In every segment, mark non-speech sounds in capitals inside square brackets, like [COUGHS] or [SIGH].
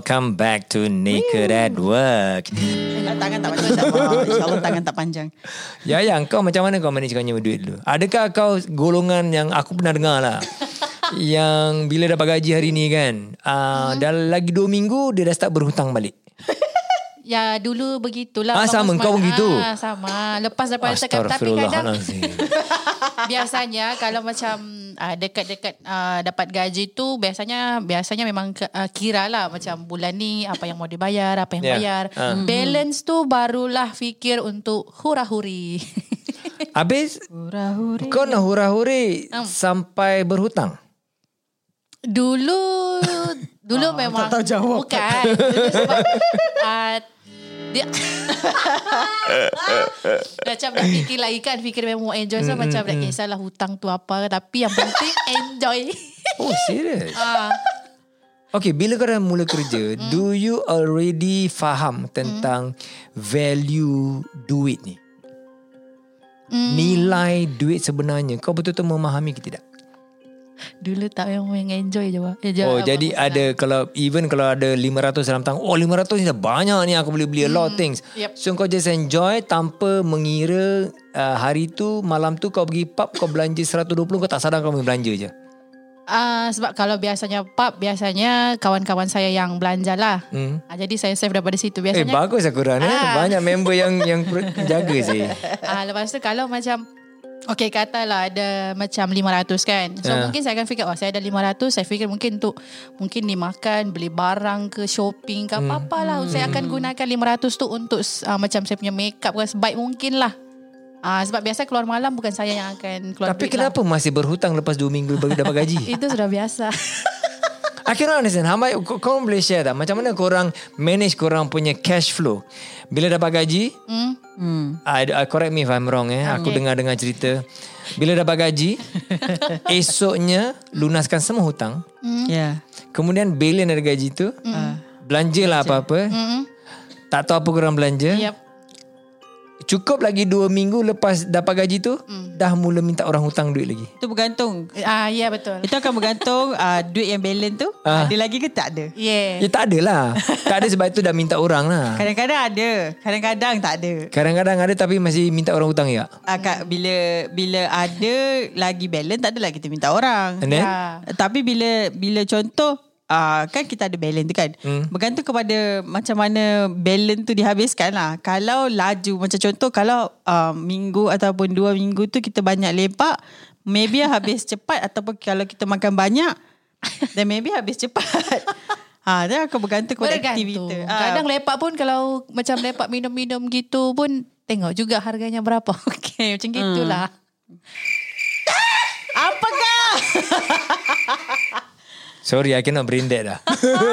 welcome back to Naked at Work. Tangan tak panjang InsyaAllah tangan tak panjang Ya, ya, kau macam mana kau manage kau punya duit dulu? Adakah kau golongan yang aku pernah dengar lah. [LAUGHS] yang bila dapat gaji hari ni kan, uh, dah lagi dua minggu dia dah start berhutang balik. Ya dulu begitulah Ah, sama, kau Man. pun gitu? ah, Sama Lepas daripada cakap Tapi kadang. [LAUGHS] Biasanya Kalau macam uh, Dekat-dekat uh, Dapat gaji tu Biasanya Biasanya memang uh, Kira lah Macam bulan ni Apa yang mau dibayar Apa yang Ya. bayar Ah. Balance tu Barulah fikir Untuk Hura-huri [LAUGHS] Habis Hura-huri kau nak hura-huri Hmm. sampai berhutang? Dulu Dulu Ah, memang tak tahu jawab. Bukan Dulu sebab uh, [LAUGHS] dia [LAUGHS] macam nak fikir lagi kan Fikir memang mau enjoy So macam tak kisahlah hutang tu apa Tapi yang penting [LAUGHS] enjoy Oh, serius? ah, Okay, bila kau dah mula kerja, do you already faham tentang value duit ni? Nilai duit sebenarnya, kau betul-betul memahami ke tidak? Dulu tak memang enjoy je enjoy Oh, jadi ada kalau even kalau ada 500 dalam tang, oh 500 ni dah banyak ni aku boleh beli a lot of things. Yep. So kau just enjoy tanpa mengira uh, hari tu malam tu kau pergi pub kau belanja 120 kau tak sadar kau boleh belanja je. Ah, Sebab kalau biasanya pub Biasanya kawan-kawan saya yang belanja lah Hmm. ah, Jadi saya save daripada situ Eh Biasanya bagus aku Ran eh. Ah. Banyak member yang yang [LAUGHS] jaga sih. ah, Lepas tu kalau macam Okay katalah ada macam 500 kan So Ah. mungkin saya akan fikir Oh saya ada 500 Saya fikir mungkin untuk Mungkin ni makan Beli barang ke Shopping ke Hmm. Apa-apa lah Saya akan gunakan 500 tu Untuk uh, macam saya punya makeup ke Sebaik mungkin lah Ah Sebab biasa keluar malam Bukan saya yang akan keluar Tapi duit kenapa masih berhutang lepas 2 minggu baru dapat gaji? lah. [LAUGHS] Itu sudah biasa [LAUGHS] I cannot understand. How kau, kau boleh share tak? Macam mana korang manage korang punya cash flow? Bila dapat gaji, hmm? hmm. I, I correct me if I'm wrong eh. Aku dengar-dengar cerita. Bila dapat gaji, [LAUGHS] esoknya lunaskan semua hutang. Ya yeah. Kemudian billion dari gaji tu, belanjalah apa-apa. Mm-mm. Tak tahu apa korang belanja. Yep. Cukup lagi 2 minggu lepas dapat gaji tu, dah mula minta orang hutang duit lagi. Itu bergantung Ah ya betul. Itu akan bergantung uh, [LAUGHS] Duit yang balance tu Ah. Ada lagi ke tak ada Yeah. Ya tak adalah. tak ada sebab itu dah minta orang lah. [LAUGHS] Kadang-kadang ada Kadang-kadang tak ada Kadang-kadang ada tapi masih minta orang hutang ya. Akak bila bila ada lagi balance tak adalah kita minta orang. And then? Ya. Tapi bila bila contoh uh, kan kita ada balance tu kan. Hmm. Bergantung kepada macam mana balance tu dihabiskan lah. Kalau laju macam contoh kalau uh, minggu ataupun dua minggu tu kita banyak lepak maybe [LAUGHS] habis cepat ataupun kalau kita makan banyak then maybe habis cepat. Ha, dia akan bergantung kepada aktiviti. Ah. Kadang lepak pun kalau macam lepak minum-minum gitu pun tengok juga harganya berapa. [LAUGHS] Okey, macam gitulah. Apakah? Sorry, I cannot brain dead lah.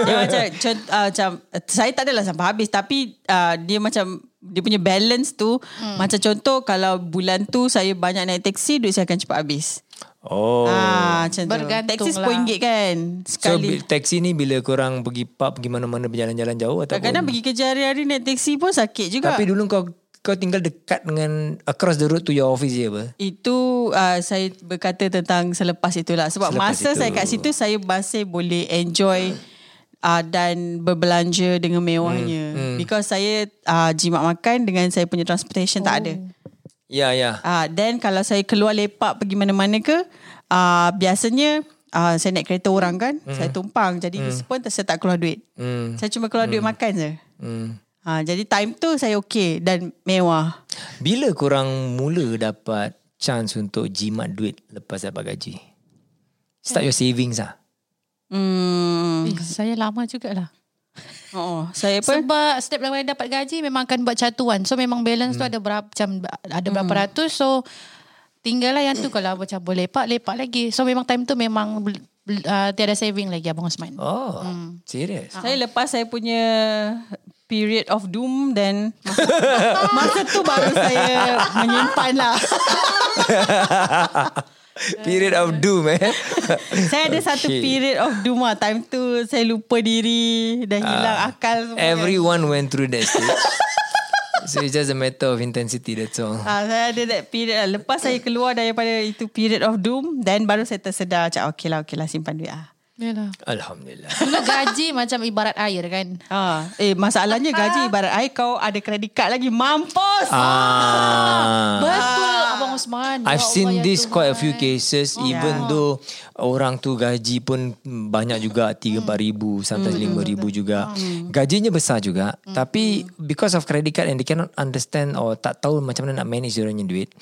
dia [LAUGHS] macam cont, uh, macam saya tak adalah sampai habis tapi uh, dia macam dia punya balance tu hmm. macam contoh kalau bulan tu saya banyak naik teksi duit saya akan cepat habis. Oh. Ah macam tu. Bergantung Teksi lah. RM10 kan So sekali. bi- taksi ni bila korang pergi pub pergi mana-mana berjalan-jalan jauh ataupun Kadang-kadang pergi kerja hari-hari naik teksi pun sakit juga. Tapi dulu kau kau tinggal dekat dengan across the road to your office je apa? itu uh, saya berkata tentang selepas itulah sebab Selepas masa itu. saya kat situ saya masih boleh enjoy uh, dan berbelanja dengan mewahnya Hmm, because saya uh, jimat makan dengan saya punya transportation tak ada. Ya, ya. Ah, then kalau saya keluar lepak pergi mana-mana ke, ah biasanya ah saya naik kereta orang kan, mm. saya tumpang. Jadi mm. pun saya tak keluar duit. Hmm. Saya cuma keluar duit makan je. Hmm. Ah jadi time tu saya okey dan mewah. Bila korang mula dapat chance untuk jimat duit lepas dapat gaji? Start your savings ah. Hmm. Eh, saya lama jugalah. Oh, saya apa? Sebab setiap kali dapat gaji memang akan buat catuan. So memang balance tu ada berapa macam ada berapa ratus. So tinggallah yang tu kalau macam boleh lepak lepak lagi. So memang time tu memang uh, tiada saving lagi abang Osman. Oh, serius? Saya lepas saya punya period of doom then masa, [LAUGHS] masa tu baru saya menyimpan lah. [LAUGHS] Period of doom eh. [LAUGHS] Saya ada satu Okay. period of doom lah. Time tu saya lupa diri dan hilang akal semua. Everyone went through that stage. So it's just a matter of intensity that's all. Ah, saya ada that period lah. Lepas saya keluar daripada itu period of doom, then baru saya tersedar macam okay lah, okay lah simpan duit lah. Yalah. Alhamdulillah. Dulu gaji [LAUGHS] macam ibarat air kan. Ah, eh masalahnya gaji ibarat air kau ada kredit kad lagi mampus. ah. [LAUGHS] Betul Abang Osman. Ya I've Allah, seen ya this quite a Tuhan. few cases even though orang tu gaji pun banyak juga 3 4 ribu sometimes 5 ribu juga. Gajinya besar juga tapi because of credit card and they cannot understand or tak tahu macam mana nak manage diorangnya duit.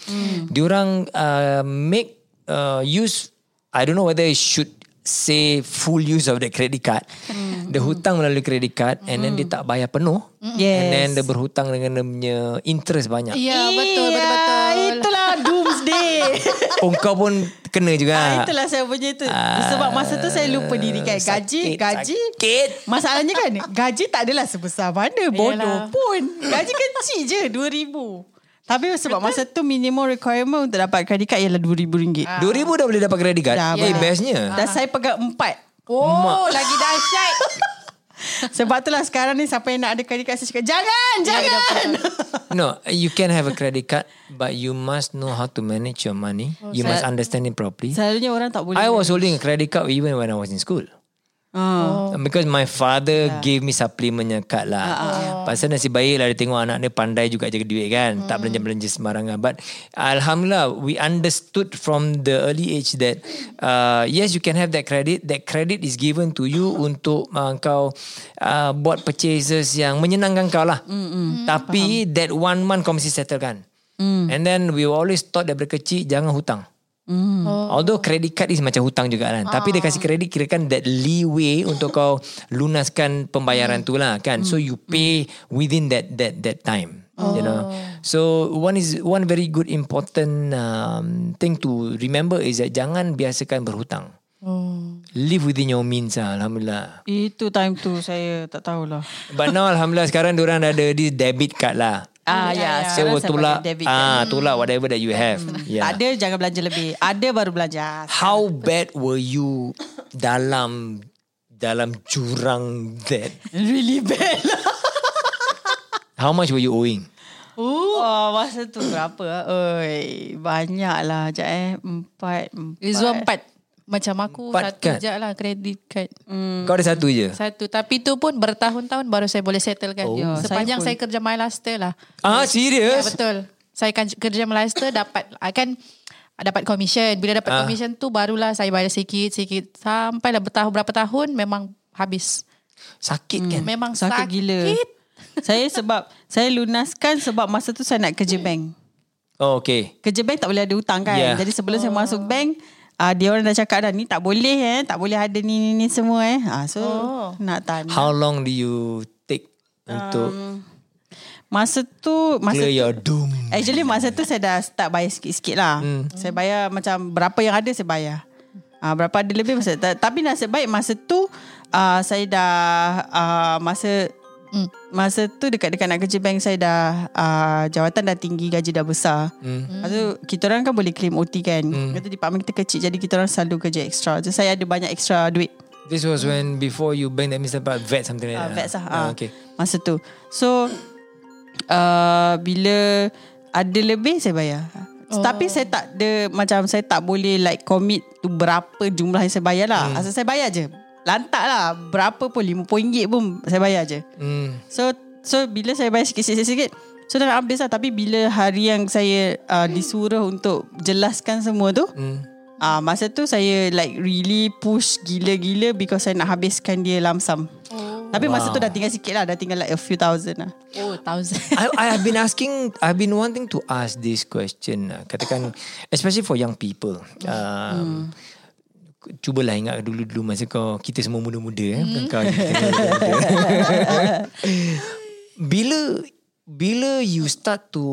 Diorang uh, make uh, use I don't know whether it should say full use of the credit card. The hutang melalui credit card and then dia tak bayar penuh. Yes. And then dia berhutang dengan dia punya interest banyak. Ya betul betul betul. Itulah doomsday. [LAUGHS] Oh kau pun kena juga. Ah, itulah saya punya tu. Sebab masa tu saya lupa diri kan. Gaji, Sakit, gaji. sakit. Masalahnya kan, gaji tak adalah sebesar mana. Bodoh Yalah. pun. Gaji kecil je, RM2,000. Tapi sebab masa tu minimum requirement untuk dapat kredit card ialah RM2,000. Ah. RM2,000 dah boleh dapat credit card. Dah, Eh, boleh. bestnya. Dan saya pegang empat. Oh lagi dahsyat. [LAUGHS] Sebab itulah sekarang ni siapa yang nak ada kredit card saya cakap jangan, Ya, jangan. [LAUGHS] No, you can have a credit card but you must know how to manage your money. you must understand it properly. Selalunya orang tak boleh. I was holding a credit card even when I was in school. Ah. Because my father gave me supplementnya card lah. Pasal nasib baik lah dia tengok anak dia pandai juga jaga duit kan. Tak belanja-belanja sembarangan. But Alhamdulillah, we understood from the early age that uh, yes, you can have that credit. That credit is given to you untuk uh, kau uh, buat purchases yang menyenangkan kau lah. Tapi that one month kau mesti settlekan. And then we always thought daripada kecil jangan hutang. Hmm. Oh. Although credit card is macam hutang juga kan. Tapi dia kasih kredit kirakan that leeway untuk kau lunaskan pembayaran tu lah kan. So you pay within that that that time. You know. So one is one very good important um, thing to remember is that jangan biasakan berhutang. Live within your means lah. Alhamdulillah. Itu time tu saya tak tahulah. But now Alhamdulillah sekarang orang dah ada this debit card lah. Ah ya, So sekarang saya tolak pakai debit card. ah tolak whatever that you have. Tak Yeah. ada jangan belanja lebih. Ada baru belanja. How bad were you dalam dalam jurang that? Really bad. How much were you owing? Oh, masa tu berapa? Oi, banyak lah. Sekejap eh. Empat. empat. Rizwan empat. Macam aku Empat satu kad. je lah kredit card. Kau ada satu je. Satu. Tapi tu pun bertahun-tahun baru saya boleh settle kan. Oh. Ya, Sepanjang saya saya, kerja My Luster lah. Ah, Ya serious? betul. Saya kan kerja My Luster dapat akan dapat commission. Bila dapat Ah. commission tu barulah saya bayar sikit-sikit. Sampailah bertahun berapa tahun memang habis. Sakit kan? Memang Sakit, sakit. gila. saya sebab saya lunaskan sebab masa tu saya nak kerja bank. Oh, okay. Kerja bank tak boleh ada hutang kan. Yeah. Jadi sebelum saya masuk bank, uh, dia orang dah cakap dah ni tak boleh eh, tak boleh ada ni ni, ni semua eh. Ah so Oh. nak tanya. How long do you take untuk Masa tu masa clear tu, your doom? Actually masa tu saya dah start bayar sikit-sikit lah. Hmm. Saya bayar macam berapa yang ada saya bayar. Ah berapa ada lebih masa ta- tapi nasib baik masa tu uh, saya dah uh, masa Hmm. Masa tu dekat-dekat nak kerja bank saya dah uh, jawatan dah tinggi gaji dah besar. Hmm. Lepas tu kita orang kan boleh claim OT kan. Hmm. Kata department kita kecil jadi kita orang selalu kerja extra. So saya ada banyak extra duit. This was when before you bank that means about vet something like Ah, that. vet sah. Ah, Ah, okay. Masa tu. So uh, bila ada lebih saya bayar. Oh. Tapi saya tak ada macam saya tak boleh like commit tu berapa jumlah yang saya bayar lah. Hmm. Asal saya bayar je. Lantak lah. Berapa pun RM50 pun saya bayar je. Hmm. So so bila saya bayar sikit-sikit So dah nak habis lah Tapi bila hari yang saya uh, Disuruh untuk Jelaskan semua tu Hmm. uh, Masa tu saya like Really push gila-gila Because saya nak habiskan dia lamsam oh. Tapi masa tu dah tinggal sikit lah Dah tinggal like a few thousand lah Oh, thousand. [LAUGHS] I, I have been asking, I've been wanting to ask this question. uh, Katakan, especially for young people. Um, Cubalah ingat dulu-dulu masa kau kita semua muda-muda eh bukan kau muda-muda. [LAUGHS] bila bila you start to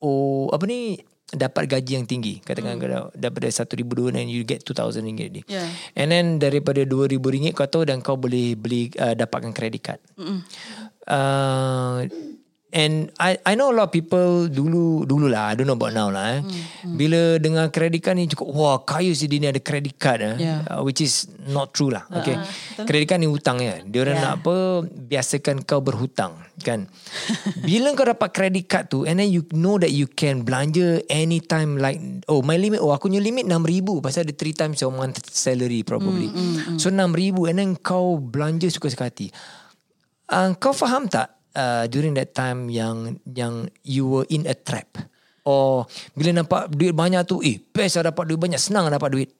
oh apa ni dapat gaji yang tinggi katakan kau dah- daripada 1000 and you get 2000 ringgit dia. Yeah. And then daripada 2000 ringgit kau tahu dan kau boleh beli uh, dapatkan credit card. Uh, And I I know a lot of people dulu dulu lah I don't know about now lah eh. Hmm, Bila dengar credit card ni cukup wah kaya si dia ni ada credit card eh. Yeah. Uh, which is not true lah. Okay. betul. Credit card ni hutang ya. Dia orang Yeah. nak apa biasakan kau berhutang kan. [LAUGHS] Bila kau dapat credit card tu and then you know that you can belanja anytime like oh my limit oh aku punya limit 6000 pasal ada 3 times your month salary probably. Hmm, So 6000 and then kau belanja suka-suka hati. Uh, kau faham tak uh, during that time yang yang you were in a trap? Or bila nampak duit banyak tu, eh best lah dapat duit banyak, senang lah dapat duit.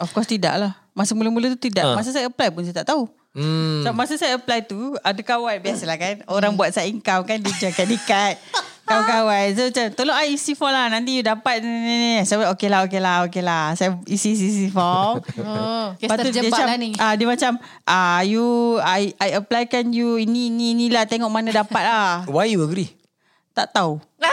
Of course tidak lah. Masa mula-mula tu tidak. Ah. Masa saya apply pun saya tak tahu. Hmm. So, masa saya apply tu, ada kawan biasalah kan. Orang buat side income kan, dia cakap dekat. [LAUGHS] Kawan-kawan. So macam, tolong I isi form lah. Nanti you dapat ni, ni, ni. Saya okay lah, okay lah, okay lah. Saya isi, isi, isi form. [LAUGHS] Oh, kes Lepas tu dia terjebak macam, lah ni. ah, dia macam, ah, you, I, I applykan you ini, ini, ni lah. Tengok mana dapat lah. [LAUGHS] Why you agree? tak tahu. [LAUGHS]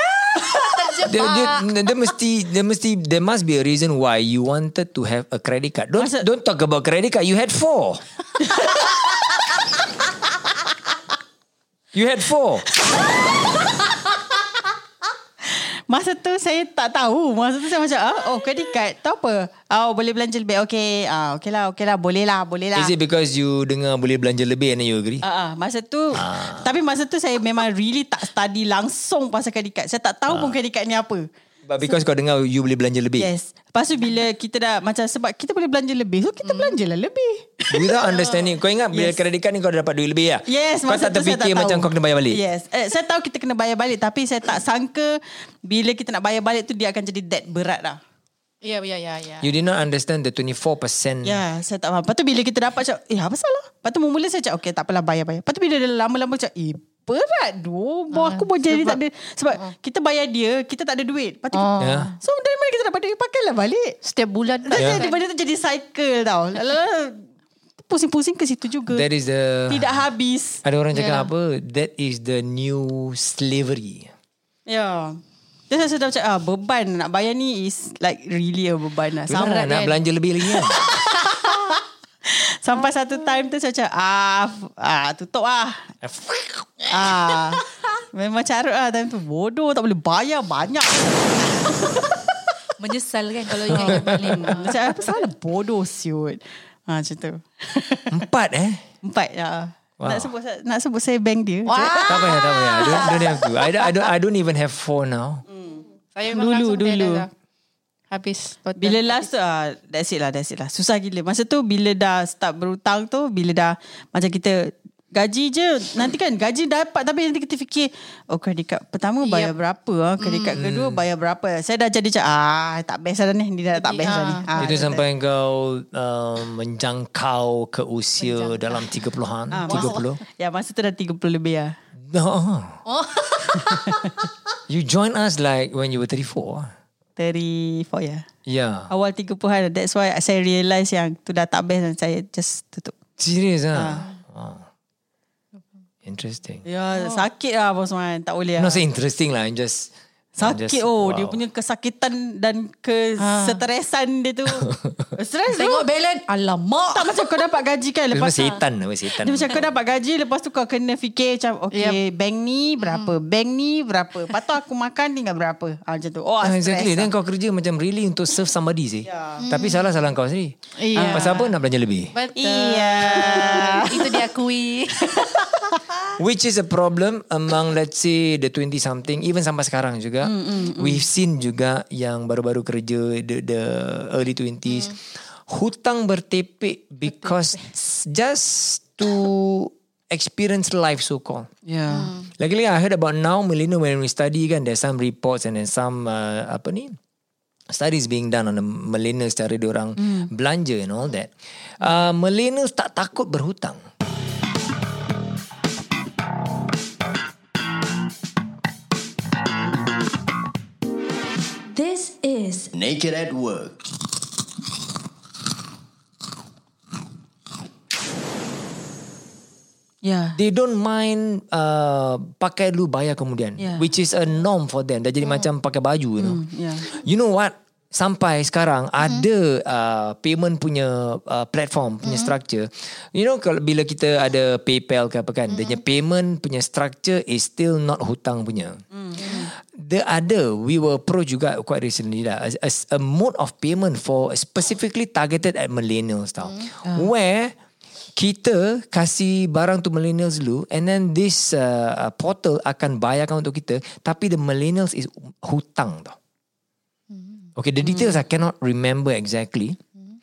Dia, dia, dia mesti dia mesti there must be a reason why you wanted to have a credit card. Don't Masa- don't talk about credit card. You had four. you had four. Masa tu saya tak tahu. Masa tu saya macam, ah, oh credit card. Tahu apa? Oh boleh belanja lebih. Okay. Ah, okay lah, okay lah. Boleh lah, boleh lah. Is it because you dengar boleh belanja lebih and you agree? Ah, ah, masa tu Tapi masa tu saya memang really tak study langsung pasal credit card. Saya tak tahu pun credit card ni apa. But because kau dengar you boleh belanja lebih. Yes. Lepas tu bila kita dah macam sebab kita boleh belanja lebih. So kita belanja lah lebih. Without understanding. Kau ingat bila Yes. credit card ni kau dah dapat duit lebih lah? Yes, Kau masa tak terfikir tak macam tahu. kau kena bayar balik? Yes. Eh, saya tahu kita kena bayar balik tapi saya tak sangka bila kita nak bayar balik tu dia akan jadi debt berat lah. Ya, ya, ya, ya. You did not understand the 24%. Ya, saya tak faham. Lepas tu bila kita dapat cakap, eh apa salah? Lepas tu mula saya cakap, okay tak apalah bayar-bayar. Lepas tu bila dia lama-lama cakap, eh berat doh. Uh, aku pun jadi tak ada. Sebab kita bayar dia, kita tak ada duit. Lepas tu. Ya. so dari mana kita dapat duit? Pakailah balik. Setiap bulan. Tak jadi, benda tu jadi cycle tau. Pusing-pusing ke situ juga. That is the... Tidak habis. Ada orang cakap Yalah. apa? That is the new slavery. Ya. Dia saya sudah cakap, ah, beban nak bayar ni is like really a beban lah. Benar lah, nak kan? belanja lebih lagi kan? [LAUGHS] sampai satu time tu saya cakap, ah, ah tutup lah. Ah, memang carut lah time tu. Bodoh tak boleh bayar banyak. Menyesal kan kalau ingat balik. [LAUGHS] Macam apa salah bodoh siut. Ha, macam tu. Empat eh? Empat ya. Wow. Nak sebut nak sebut saya bank dia. Wah. Tak payah, tak payah. Don't, don't have to. I don't, I, don't, I don't even have four now. Saya memang Dulu, dulu. dah. Habis. Total. Bila last tu ah, that's it lah, that's it lah. Susah gila. Masa tu bila dah start berhutang tu, bila dah macam kita gaji je. Nanti kan gaji dapat tapi nanti kita fikir, oh credit card pertama bayar Yep. berapa ah, credit card kedua bayar berapa. Saya dah jadi macam ah tak best lah ni, ni dah tak best lah ni. Ah, Itu kata. sampai kau uh, menjangkau ke usia dalam 30-an. Ah, 30. Ya masa tu dah 30 lebih lah. No. Oh. [LAUGHS] You join us like when you were 34. 34 ya. Yeah. Awal 30-an. That's why saya realise yang tu dah tak best dan saya just tutup. Serius ah. Wow. Interesting. Ya, sakit lah Bos Man. Tak boleh Not lah. say interesting lah. I'm just I'm Sakit just- oh. wow. Dia punya kesakitan dan kesetresan dia tu. [LAUGHS] Stres tu. Tengok balance. Alamak. Tak macam kau dapat gaji kan. Lepas semua setan lah. Setan. Dia macam kau dapat gaji Lepas tu kau kena fikir Macam okay Bank ni berapa Bank ni berapa Lepas tu aku makan tinggal berapa ah, Macam tu Oh Ah, stress exactly. lah. Then kau kerja macam really untuk serve somebody sih. Ya. Tapi salah-salah kau sendiri. Iya. Pasal apa nak belanja lebih? Betul. Iya [LAUGHS] Itu diakui. [LAUGHS] [LAUGHS] Which is a problem among let's say the 20 something even sampai sekarang juga. Mm, We've seen juga yang baru-baru kerja the, the early 20s Mm. hutang bertepek because just to experience life so called. Ya Lagi-lagi I heard about now millennial when we study kan there's some reports and then some uh, apa ni studies being done on the millennials cara dia orang Hmm. belanja and all that. Uh, millennials tak takut berhutang. Naked at Work. Ya They don't mind uh, pakai dulu bayar kemudian Yeah. which is a norm for them. Dah jadi macam pakai baju you know. Ya You know what? sampai sekarang mm-hmm. ada uh, payment punya uh, platform punya mm-hmm. structure you know kalau bila kita ada PayPal ke apa kan mm-hmm. dia payment punya structure is still not hutang punya mm-hmm. The other we were pro juga quite recently lah as, as a mode of payment for specifically targeted at millennials tau mm-hmm. where kita kasih barang tu millennials dulu and then this uh, portal akan bayarkan untuk kita tapi the millennials is hutang tau. Okay, the details mm. I cannot remember exactly.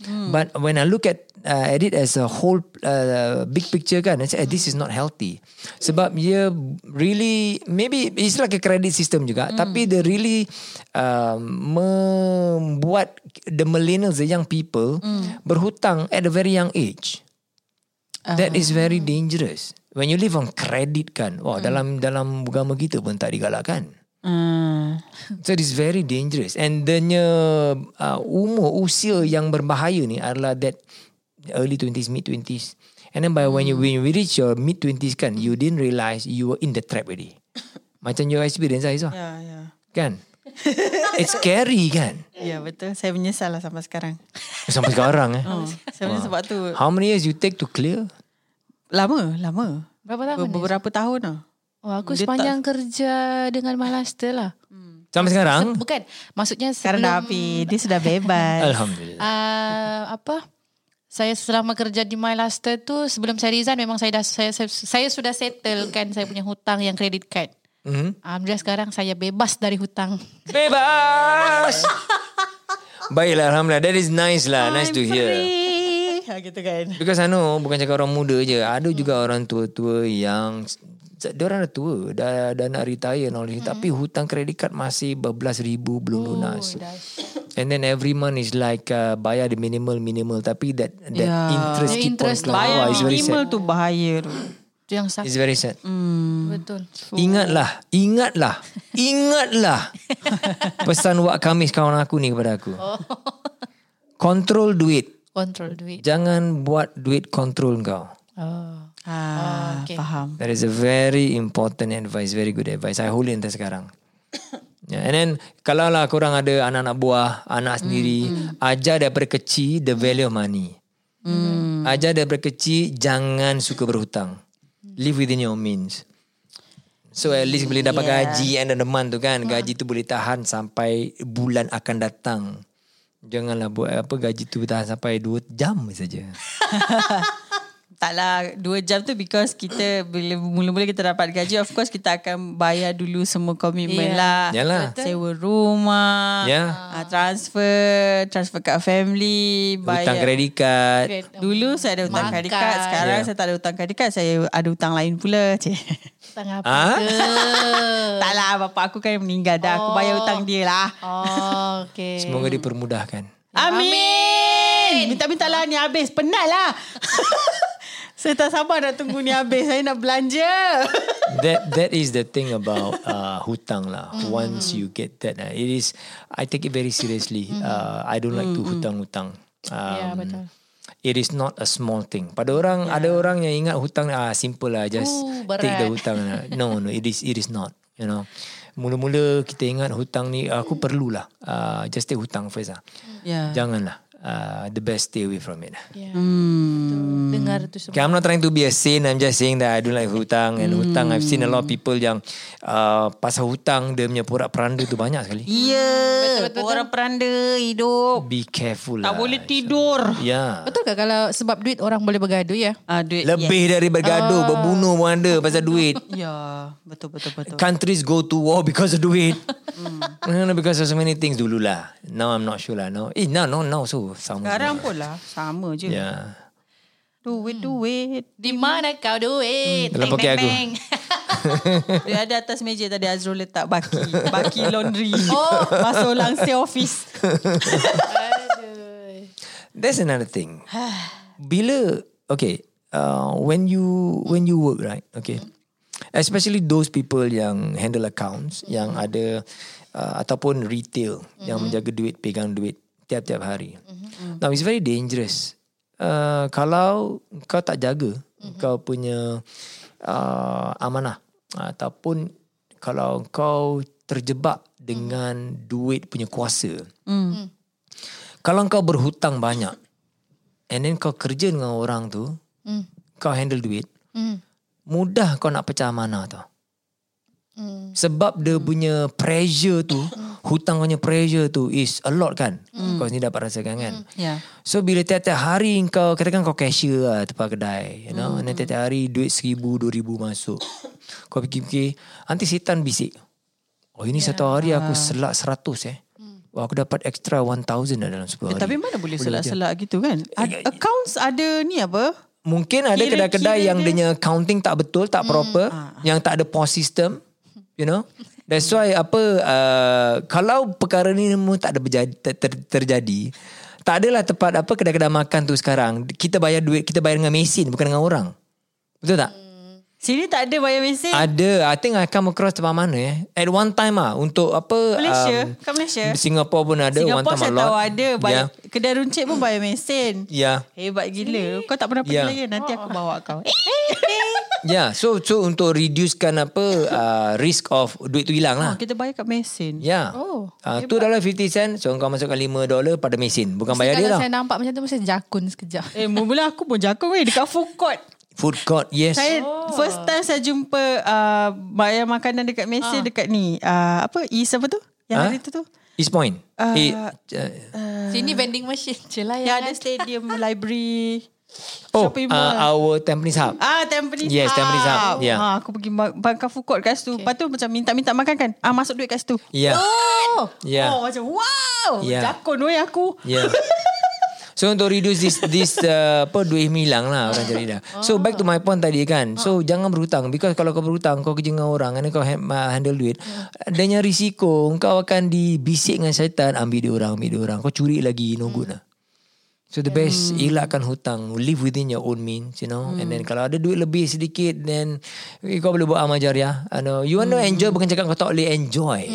Mm. But when I look at uh, at it as a whole uh, big picture kan, I say eh, this is not healthy. Sebab dia really maybe it's like a credit system juga, mm. tapi the really uh, membuat the millennials, the young people mm. berhutang at a very young age. Uh. That is very dangerous. When you live on credit kan, wah mm. dalam dalam agama kita pun tak digalakkan. Mm. So it is very dangerous. And denya uh, umur usia yang berbahaya ni adalah that early 20s mid 20s and then by mm. when you when you reach your mid 20s kan you didn't realise you were in the trap already. [LAUGHS] Macam your experience lah Izzah yeah, yeah. kan? [LAUGHS] It's scary kan? Ya yeah, betul. Saya menyesal lah sampai sekarang. Sampai sekarang eh? [LAUGHS] Oh, Saya menyesal sebab tu. How many years you take to clear? Lama Lama. Berapa tahun Beberapa tahun lah Oh, aku dia sepanjang tak... kerja dengan Malaster lah. Hmm. Sampai sekarang? Se- bukan. Maksudnya sebelum... Sekarang dah habis. Dia sudah bebas. [LAUGHS] Alhamdulillah. Uh, apa? Saya selama kerja di Malaster tu, sebelum saya resign, memang saya dah saya, saya, saya sudah settle kan saya punya hutang yang credit card. Mm-hmm. Alhamdulillah sekarang saya bebas dari hutang. Bebas! [LAUGHS] Baiklah, Alhamdulillah. That is nice lah. I'm nice to hear. Free. Ha, gitu kan. Because I know, bukan cakap orang muda je. Ada juga orang tua-tua yang dia orang dah tua dah dah nak retire and all hmm. tapi hutang kredit card masih berbelas ribu belum oh, lunas and then every month is like uh, bayar the minimal minimal tapi that that yeah. interest keep interest on bayar oh, minimal tu bahaya tu yang sakit. It's very sad. Mm. Betul. Ingatlah, ingatlah, [LAUGHS] ingatlah. [LAUGHS] Pesan Wak Kamis kawan aku ni kepada aku. Oh. Control duit. Control duit. Jangan buat duit control kau. Oh. Ah, okay. faham. That is a very important advice, very good advice. I hold it until sekarang. [COUGHS] yeah, and then kalau lah korang ada anak-anak buah, anak sendiri, mm, mm. ajar daripada kecil the value of money. Mm. Ajar daripada kecil jangan suka berhutang. Live within your means. So at least boleh dapat yeah. gaji end of the month tu kan. Gaji tu boleh tahan sampai bulan akan datang. Janganlah buat apa gaji tu tahan sampai 2 jam saja. [LAUGHS] Taklah dua jam tu because kita bila mula-mula kita dapat gaji of course kita akan bayar dulu semua komitmen yeah. lah. Yalah. Sewa rumah, yeah. uh, transfer, transfer kat family, bayar. Hutang kredit card. Dulu saya ada hutang kredit card, sekarang yeah. saya tak ada hutang kredit card, saya ada hutang lain pula. Hutang apa ha? ke? [LAUGHS] Taklah bapak aku kan meninggal dah. Oh. Aku bayar hutang dia lah. Oh, okay. Semoga dipermudahkan. Amin. Minta-minta lah ni habis. Penat lah. [LAUGHS] Saya tak sabar nak tunggu ni habis. Saya nak belanja. that that is the thing about uh, hutang lah. Mm. Once you get that, uh, it is. I take it very seriously. Mm. Uh, I don't like mm. to hutang-hutang. Um, yeah, betul. It is not a small thing. Pada orang, yeah. ada orang yang ingat hutang ah simple lah, just Ooh, take the hutang. Lah. No, no, it is it is not. You know, mula-mula kita ingat hutang ni aku perlulah. Uh, just take hutang first lah. Yeah. Janganlah uh, the best stay away from it. Yeah. Hmm. Dengar tu semua. Okay, I'm not trying to be a saint. I'm just saying that I don't like hutang. And hmm. hutang, I've seen a lot of people yang uh, pasal hutang, dia punya porak peranda tu banyak sekali. Ya, yeah, porak peranda hidup. Be careful tak lah. Tak boleh tidur. Ya. Yeah. Betul ke kalau sebab duit orang boleh bergaduh ya? Uh, duit, Lebih yes. dari bergaduh, uh, berbunuh pun ada pasal duit. Ya, yeah, betul, betul, betul. Countries go to war because of duit. [LAUGHS] mm. Because of so many things dululah. Now I'm not sure lah. No, eh, no, no, no. So, sama. Sekarang pun lah Sama je. Ya. Yeah. Duit duit. Di mana kau duit? Dalam poket aku. [LAUGHS] Dia ada atas meja tadi Azrul letak baki Baki laundry. Oh. Masuk langsir office. That's another thing. [SIGHS] Bila Okay uh, When you When you work right Okay. Especially those people yang handle accounts mm-hmm. yang ada uh, ataupun retail mm-hmm. yang menjaga duit, pegang duit tiap-tiap hari. Mm-hmm. Now it's very dangerous. Uh, kalau kau tak jaga mm-hmm. kau punya uh, amanah ataupun kalau kau terjebak dengan duit punya kuasa. Hmm. Kalau kau berhutang banyak and then kau kerja dengan orang tu, Hmm. kau handle duit, Hmm. mudah kau nak pecah mana tau. Hmm. Sebab dia punya pressure tu, hutang punya pressure tu is a lot kan. Kau sendiri dapat rasakan kan. Ya. So bila tiap-tiap hari kau katakan kau cashier lah tempat kedai, you know, and then tiap-tiap hari duit seribu, dua ribu masuk. Kau fikir-fikir, nanti setan bisik. Oh ini satu hari aku selak seratus eh. Wah, aku dapat extra 1000 dah dalam 10 Eh, hari. tapi mana boleh selak-selak gitu kan? Ad, accounts ada ni apa? Mungkin ada Kira-kira kedai-kedai yang dia- dia accounting tak betul, tak proper, yang tak ada POS system, you know. That's why apa uh, kalau perkara ni tak ada berjadi, ter, ter, terjadi, tak adalah tempat apa kedai-kedai makan tu sekarang. Kita bayar duit, kita bayar dengan mesin bukan dengan orang. Betul tak? Sini tak ada bayar mesin. Ada. I think I come across tempat mana eh. At one time ah untuk apa Malaysia? um, Kat Malaysia? Singapore pun ada one Singapore time saya a lot. tahu ada. Bayar, Yeah. Kedai runcit pun bayar mesin. Yeah. Hebat gila. Kau tak pernah pergi Ya. lagi. Nanti aku bawa kau. Eh, [LAUGHS] Yeah, so so untuk reducekan apa uh, risk of duit tu hilang lah. oh, kita bayar kat mesin. Ya. Oh, Uh, tu dalam 50 sen. So kau masukkan 5 dolar pada mesin. Bukan Mesti bayar dia kalau tau. saya nampak macam tu Mesti jakun sekejap Eh, mula aku pun jaga weh dekat food court. Food court, yes. Saya first time saya jumpa uh, bayar makanan dekat mesin dekat ni. Uh, apa? East apa tu? Yang Ah? hari tu tu. East Point. Uh, eh, uh, Sini vending machine je lah Yang ada stadium, [LAUGHS] library, oh, shopping uh, our Tampines Hub. Ah, Tampines Yes, Tampines Hub. Ya. Ah, aku pergi makan food court kat situ. Lepas tu macam minta-minta makan kan. Ah, masuk duit kat situ. Ya. Oh Ya. Oh, macam wow. Ya. Jakun weh aku. Ya. [LAUGHS] So untuk reduce this this uh, apa duit hilang lah orang cari dah. So back to my point tadi kan. So jangan berhutang because kalau kau berhutang kau kerja dengan orang and then kau ha- uh, handle duit adanya risiko kau akan dibisik dengan syaitan ambil dia orang ambil dia orang kau curi lagi no good lah. So the best elakkan hutang live within your own means you know? And then kalau ada duit lebih sedikit then eh, kau boleh buat amal jariah. You know you want to enjoy bukan cakap kau tak boleh enjoy.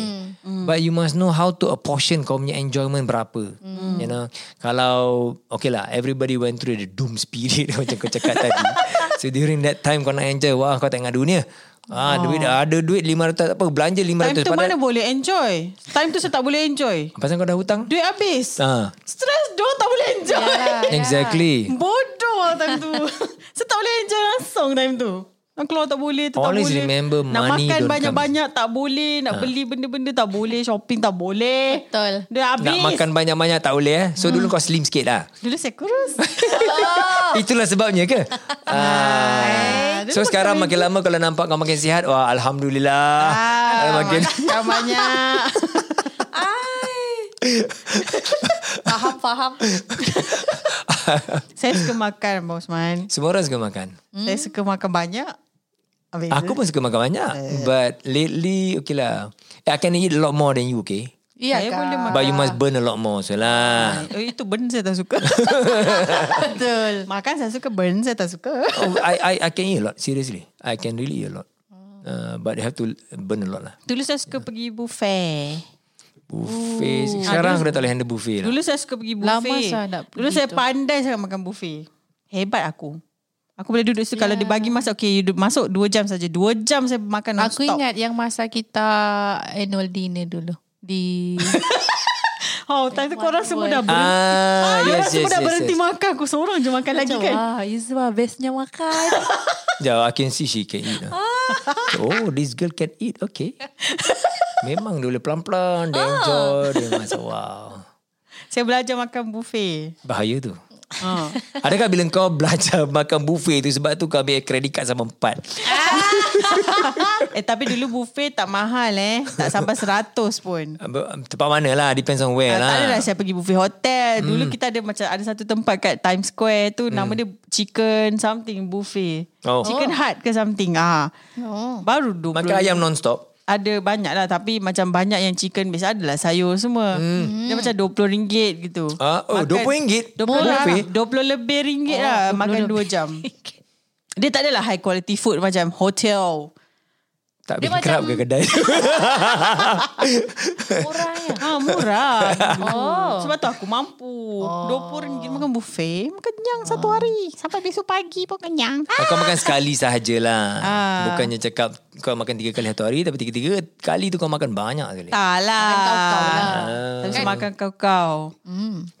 But you must know how to apportion kau punya enjoyment berapa. You know? Kalau okay lah everybody went through the doom spirit [LAUGHS] macam kau cakap tadi. [LAUGHS] So during that time kau nak enjoy wah kau tak ingat dunia Ah, duit ada duit 500 tak apa belanja 500 Time tu mana boleh enjoy. Time tu saya tak boleh enjoy. pasal kau dah hutang Duit habis. ah Stress doh tak boleh enjoy. Yalah. [LAUGHS] exactly Bodoh lah time tu. [LAUGHS] saya tak boleh enjoy langsung time tu. Nak keluar tak boleh, tu tak Always boleh. remember Nak money makan don't banyak-banyak tak boleh. Nak beli benda-benda tak boleh. Shopping tak boleh. Betul. Dia habis. Nak makan banyak-banyak tak boleh eh. So dulu kau slim sikit lah. Dulu saya kurus. [LAUGHS] Itulah sebabnya ke? Ah. Dia so sekarang makin lama kalau nampak kau makin sihat, wah alhamdulillah. Ah, makin makan banyak. [LAUGHS] Faham faham saya suka makan, Bos Man. semua orang suka makan. Saya suka makan banyak. Habis. Aku pun suka makan banyak. But lately okay lah. I can eat a lot more than you, okay? Iya Saya kan boleh makan. But you must burn a lot more so lah. Oh, itu burn saya tak suka. [LAUGHS] Betul makan saya suka, burn saya tak suka. Oh, I I I can eat a lot. Seriously, I can really eat a lot. Uh, but I have to burn a lot lah. Dulu saya suka pergi buffet. Buffet. Sekarang aku dah tak boleh handle buffet lah. Dulu saya suka pergi Lama buffet. saya nak Dulu pergi saya tu. pandai sangat makan buffet. Hebat aku. Aku boleh duduk situ kalau dia bagi masa okay you masuk 2 jam saja. 2 jam saya makan non Aku ingat yang masa kita Annual dinner dulu Di [LAUGHS] Oh, time tu korang semua dah berhenti. Ah, Korang yes, yes, semua dah yes, berhenti yes. makan. Aku seorang je makan lagi Macam, kan. Wah Izwa bestnya makan [LAUGHS] Yeah, I can see she can eat. lah. [LAUGHS] oh, this girl can eat. Okay. Memang dia boleh pelan-pelan. Dia enjoy. Dia masa wow. Saya belajar makan buffet. Bahaya tu. Ha. Adakah bila kau belajar [LAUGHS] makan buffet tu sebab tu kau ambil kredit kad sama empat? [LAUGHS] eh tapi dulu buffet tak mahal eh. Tak sampai 100 pun. Tempat mana lah. Depends on where Ah, lah. Tak adalah saya pergi buffet hotel. Dulu kita ada macam ada satu tempat kat Times Square tu nama dia chicken something buffet. Oh. Chicken hut ke something. Ah. oh. Baru 20. Makan ayam non-stop. Ada banyak lah tapi macam banyak yang chicken base adalah sayur semua. Dia macam RM20 gitu. Ah, oh, RM20? 20 Murah. lebih, 20 lebih ringgit Oh, lah 20 makan lebih. 2 jam. [LAUGHS] Dia tak adalah high quality food macam hotel. Tak Dia macam- ke kedai [LAUGHS] tu? Murahnya. Ah murah. Oh. Sebab tu aku mampu. Oh. RM20 makan buffet. Kenyang satu hari. Sampai besok pagi pun kenyang. Kau makan sekali sahajalah. Ah. Bukannya cakap kau makan tiga kali satu hari tapi tiga-tiga kali tu kau makan banyak sekali. Tak lah. Makan kau-kau lah. Tak bisa makan kau-kau.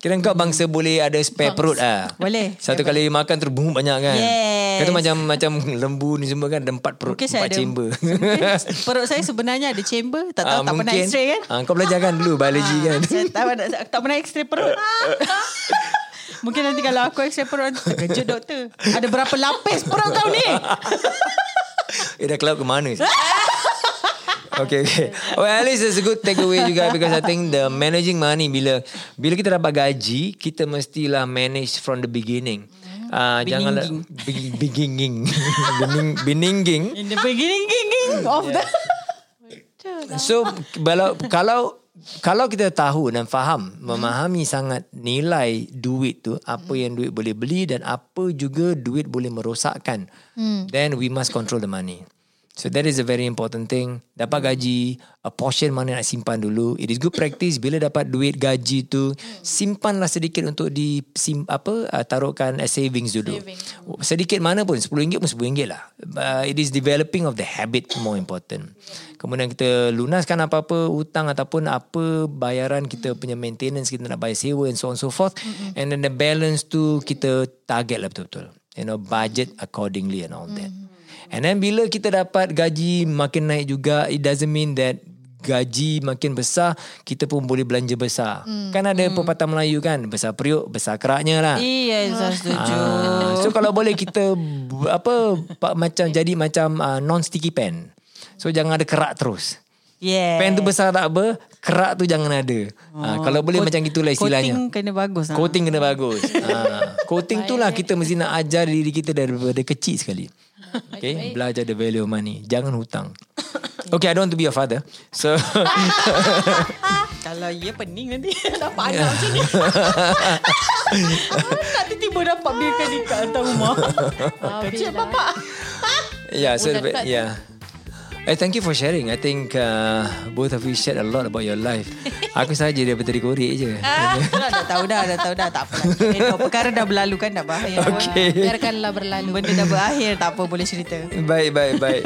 Kira kau bangsa boleh ada spare perut ah. Boleh. Satu kali makan terus boom banyak kan. Yes. Kau tu macam macam lembu ni semua kan ada empat perut, Mungkin empat ada chamber. Mungkin [LAUGHS] perut saya sebenarnya ada chamber Tak tahu Ah, tak pernah x-ray kan Ah, kau belajar kan dulu biologi kan. Saya tak pernah, tak pernah x-ray perut [LAUGHS] Mungkin nanti kalau aku x-ray perut Terkejut doktor Ada berapa lapis perut kau ni eh dah cloud ke mana sih? Okay, okay. Well, at least it's a good takeaway juga because I think the managing money bila bila kita dapat gaji, kita mestilah manage from the beginning. Uh, janganlah be- beginning Bening, beningging In the beginning Of the So kalau kalau kalau kita tahu dan faham memahami sangat nilai duit tu apa yang duit boleh beli dan apa juga duit boleh merosakkan then we must control the money so that is a very important thing dapat gaji a portion mana nak simpan dulu it is good practice bila dapat duit gaji tu simpanlah sedikit untuk di sim, apa uh, taruhkan as savings dulu sedikit mana pun RM10 pun RM10 lah uh, it is developing of the habit more important Kemudian kita lunaskan apa-apa hutang ataupun apa bayaran kita punya maintenance kita nak bayar sewa and so on so forth. Mm-hmm. And then the balance tu kita target lah betul-betul. You know, budget accordingly and all that. And then bila kita dapat gaji makin naik juga, it doesn't mean that gaji makin besar, kita pun boleh belanja besar. Mm. Kan ada mm. pepatah Melayu kan, besar periuk, besar keraknya lah. Iya saya setuju Ah, so kalau boleh kita apa pa- macam jadi macam uh, non sticky pen. So jangan ada kerak terus. Yeah Pen tu besar tak apa, kerak tu jangan ada. Oh, ha, kalau boleh Coat- macam gitulah istilahnya. Coating kena bagus. Coating kena bagus. ha, coating tu lah kita mesti nak ajar diri kita daripada kecil sekali. [LAUGHS] Okay, belajar the value of money. Jangan hutang. [COUGHS] Okay, I don't want to be a father. So, [LAUGHS] Kalau ya pening nanti [LAUGHS] Dapat anak macam ni Nanti tiba dapat bilkan nikah hantar rumah Kecil bapak yeah, so, Budak kat- yeah. Eh, thank you for sharing. I think uh, both of you shared a lot about your life. [LAUGHS] Aku saja daripada tadi korek je. Ah, [LAUGHS] dah, tahu dah, dah tahu dah. Tak apa. Eh, dah, perkara dah berlalu kan dah bahaya. Okay. Biarkanlah berlalu. Benda dah berakhir, tak apa boleh cerita. Baik, baik, baik.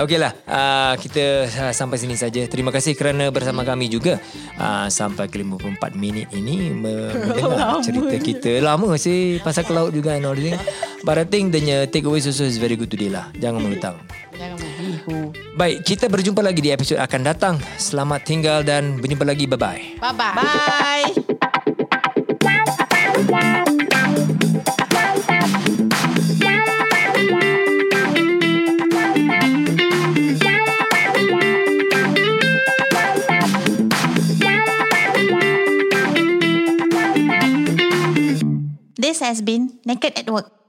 Okeylah, uh, kita uh, sampai sini saja. Terima kasih kerana bersama kami juga uh, sampai ke 54 minit ini me- [LAUGHS] mendengar cerita kita. Lama sih pasal cloud juga and all this. But I think the takeaway also is very good today lah. Jangan menghutang. Jangan mahu. Baik, kita berjumpa lagi di episod akan datang. Selamat tinggal dan berjumpa lagi. Bye-bye. Bye-bye. Bye. This has been Naked at Work.